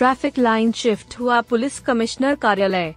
Traffic line shift हुआ police commissioner कार्यालय।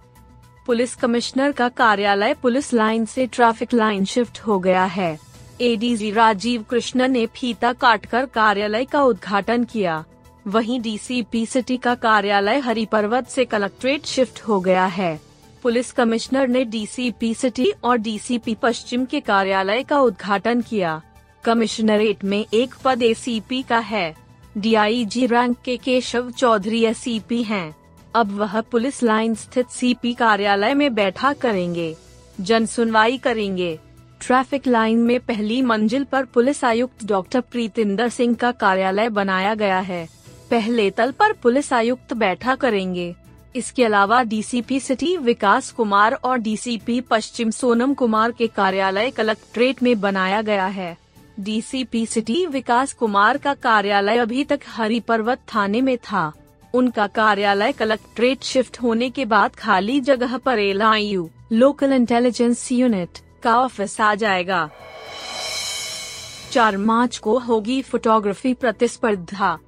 Police commissioner का कार्यालय पुलिस लाइन से ट्रैफ़िक लाइन शिफ्ट हो गया है। एडीजी राजीव कृष्णन ने फीता काटकर कार्यालय का उद्घाटन किया। वहीं डीसीपी सिटी का कार्यालय हरिपर्वत से कलेक्ट्रेट शिफ्ट हो गया है। पुलिस कमिश्नर ने डीसीपी सिटी और डीसीपी पश्चिम के कार्यालय का उद्घाटन किया। कमिश्नरेट में एक पद एसीपी का है। डीआईजी रैंक के केशव चौधरी एसीपी हैं। अब वह पुलिस लाइन स्थित सीपी कार्यालय में बैठा करेंगे। जन सुनवाई करेंगे। ट्रैफ़िक लाइन में पहली मंजिल पर पुलिस आयुक्त डॉक्टर प्रीतिंदर सिंह का कार्यालय बनाया गया है। पहले तल पर पुलिस आयुक्त बैठा करेंगे। इसके अलावा डीसीपी सिटी विकास कुमार और डीसीपी पश्चिम सोनम कुमार के कार्यालय कलेक्ट्रेट में बनाया गया है। डीसीपी सिटी विकास कुमार का कार्यालय अभी तक हरी पर्वत थाने में था। उनका कार्यालय कलेक्ट्रेट शिफ्ट होने के बाद खाली जगह पर एल लोकल इंटेलिजेंस यूनिट का ऑफ़िस आ जाएगा। चार मार्च को होगी फोटोग्राफी प्रतिस्पर्धा।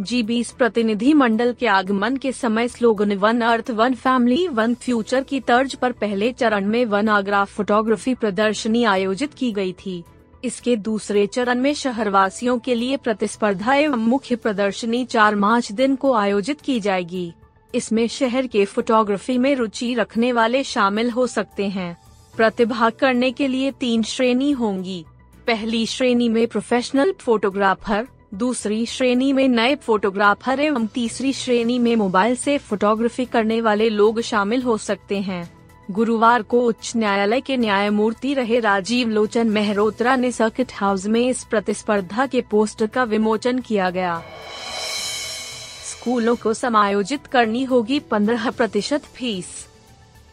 जी बीस प्रतिनिधि मंडल के आगमन के समय slogan one earth one family one future की तर्ज पर पहले चरण में वन आगरा फोटोग्राफी प्रदर्शनी आयोजित की गई थी। इसके दूसरे चरण में शहरवासियों के लिए प्रतिस्पर्धा एवं मुख्य प्रदर्शनी चार मार्च दिन को आयोजित की जाएगी। इसमें शहर के फोटोग्राफी में रुचि रखने वाले शामिल हो सकते हैं। प्रतिभाग करने के लिए तीन श्रेणी होंगी। पहली श्रेणी में प्रोफेशनल फोटोग्राफर दूसरी श्रेणी में नए फोटोग्राफर एवं तीसरी श्रेणी में मोबाइल से फोटोग्राफी करने वाले लोग शामिल हो सकते हैं। गुरुवार को उच्च न्यायालय के न्यायमूर्ति रहे राजीव लोचन मेहरोत्रा ने सर्किट हाउस में इस प्रतिस्पर्धा के पोस्टर का विमोचन किया गया। स्कूलों को समायोजित करनी होगी पंद्रह प्रतिशत फ़ीस।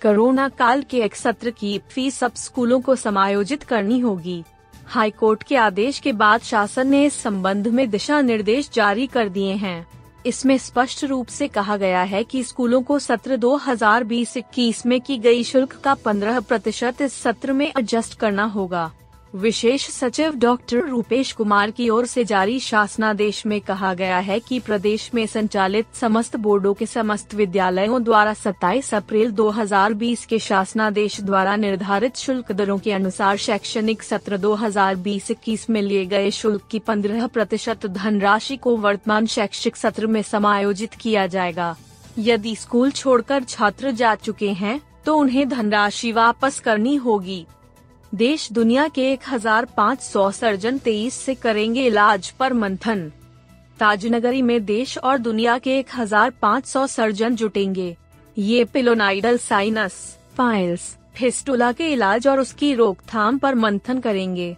कोरोना काल के एक सत्र की फ़ीस अब स्कूलों को समायोजित करनी होगी। हाईकोर्ट के आदेश के बाद शासन ने इस संबंध में दिशा निर्देश जारी कर दिए हैं। इसमें स्पष्ट रूप से कहा गया है कि स्कूलों को सत्र 2020-21 में की गई शुल्क का 15 प्रतिशत इस सत्र में एडजस्ट करना होगा। विशेष सचिव डॉक्टर रूपेश कुमार की ओर से जारी शासनादेश में कहा गया है कि प्रदेश में संचालित समस्त बोर्डों के समस्त विद्यालयों द्वारा 27 अप्रैल 2020 के शासनादेश द्वारा निर्धारित शुल्क दरों के अनुसार शैक्षणिक सत्र 2020-21 में लिए गए शुल्क की 15 प्रतिशत धनराशि को वर्तमान शैक्षिक सत्र में समायोजित किया जाएगा। यदि स्कूल छोड़कर छात्र जा चुके हैं तो उन्हें धनराशि वापस करनी होगी। देश दुनिया के 1500 सर्जन तेईस से करेंगे इलाज पर मंथन। ताजनगरी में देश और दुनिया के 1500 सर्जन जुटेंगे। ये पिलोनाइडल साइनस, पाइल्स, फिस्टुला के इलाज और उसकी रोकथाम पर मंथन करेंगे।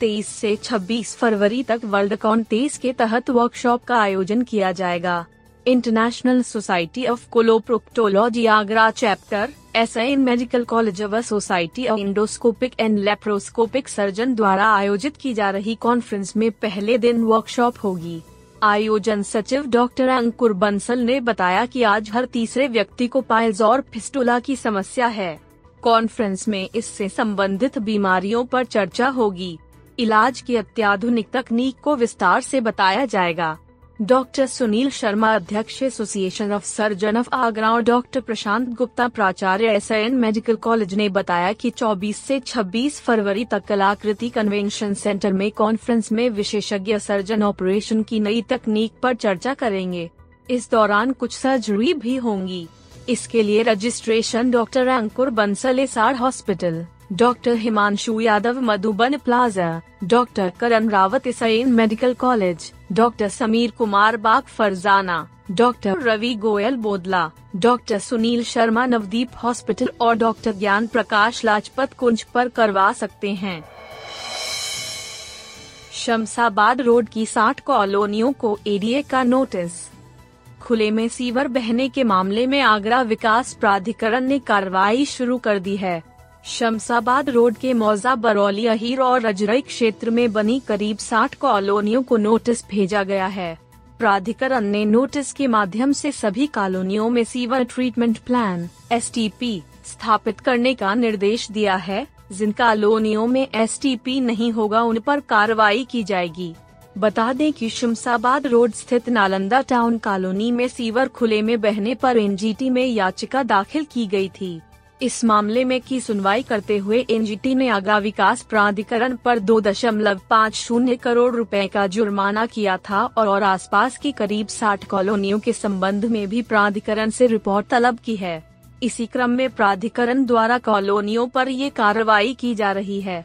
23 से 26 फरवरी तक वर्ल्ड कॉन तेईस के तहत वर्कशॉप का आयोजन किया जाएगा। International society of coloproctology Agra chapter S N medical college of society of endoscopic and laparoscopic surgeon द्वारा आयोजित की जा रही कॉन्फ्रेंस में पहले दिन वर्कशॉप होगी। आयोजन सचिव डॉक्टर अंकुर बंसल ने बताया कि आज हर तीसरे व्यक्ति को पाइल्स और फिस्टुला की समस्या है। कॉन्फ्रेंस में इससे संबंधित बीमारियों पर चर्चा होगी। इलाज की अत्याधुनिक तकनीक को विस्तार से बताया जाएगा। डॉक्टर सुनील शर्मा, अध्यक्ष association of surgeon of Agra और डॉक्टर प्रशांत गुप्ता, प्राचार्य एस मेडिकल कॉलेज ने बताया कि 24 से 26 फरवरी तक कलाकृति कन्वेंशन सेंटर में कॉन्फ्रेंस में विशेषज्ञ सर्जन ऑपरेशन की नई तकनीक पर चर्चा करेंगे। इस दौरान कुछ सर्जरी भी होंगी। इसके लिए registration doctor Ankur Bansal Essar hospital. Doctor Himanshu Yadav Madhuban plaza doctor Karan Rawat Hussain medical college doctor Sameer Kumar Bagh Farzana doctor Ravi Goyal Bodla doctor Sunil Sharma Navdeep hospital और doctor Gyan Prakash Lajpat कुंज पर करवा सकते हैं। Shamshabad road की 60 कॉलोनियों को ADA का notice. खुले में सीवर बहने के मामले में आगरा विकास प्राधिकरण ने कार्रवाई शुरू कर दी है। शमशाबाद रोड के मौजा बरौली अहीर और रजरई क्षेत्र में बनी करीब 60 कॉलोनियों को नोटिस भेजा गया है। प्राधिकरण ने नोटिस के माध्यम से सभी कॉलोनियों में सीवर ट्रीटमेंट प्लान एसटीपी स्थापित करने का निर्देश दिया है। जिन कॉलोनियों में एसटीपी नहीं होगा, उन पर कार्रवाई की जाएगी। बता दें कि शमशाबाद रोड स्थित नालंदा टाउन कॉलोनी में सीवर खुले में बहने पर एनजीटी में याचिका दाखिल की गई थी। इस मामले में की सुनवाई करते हुए एनजीटी ने आगरा विकास प्राधिकरण पर दो दशमलव पाँच शून्य करोड़ रुपए का जुर्माना किया था और, और आसपास की करीब 60 कॉलोनियों के संबंध में भी प्राधिकरण से रिपोर्ट तलब की है। इसी क्रम में प्राधिकरण द्वारा कॉलोनियों पर ये कार्रवाई की जा रही है।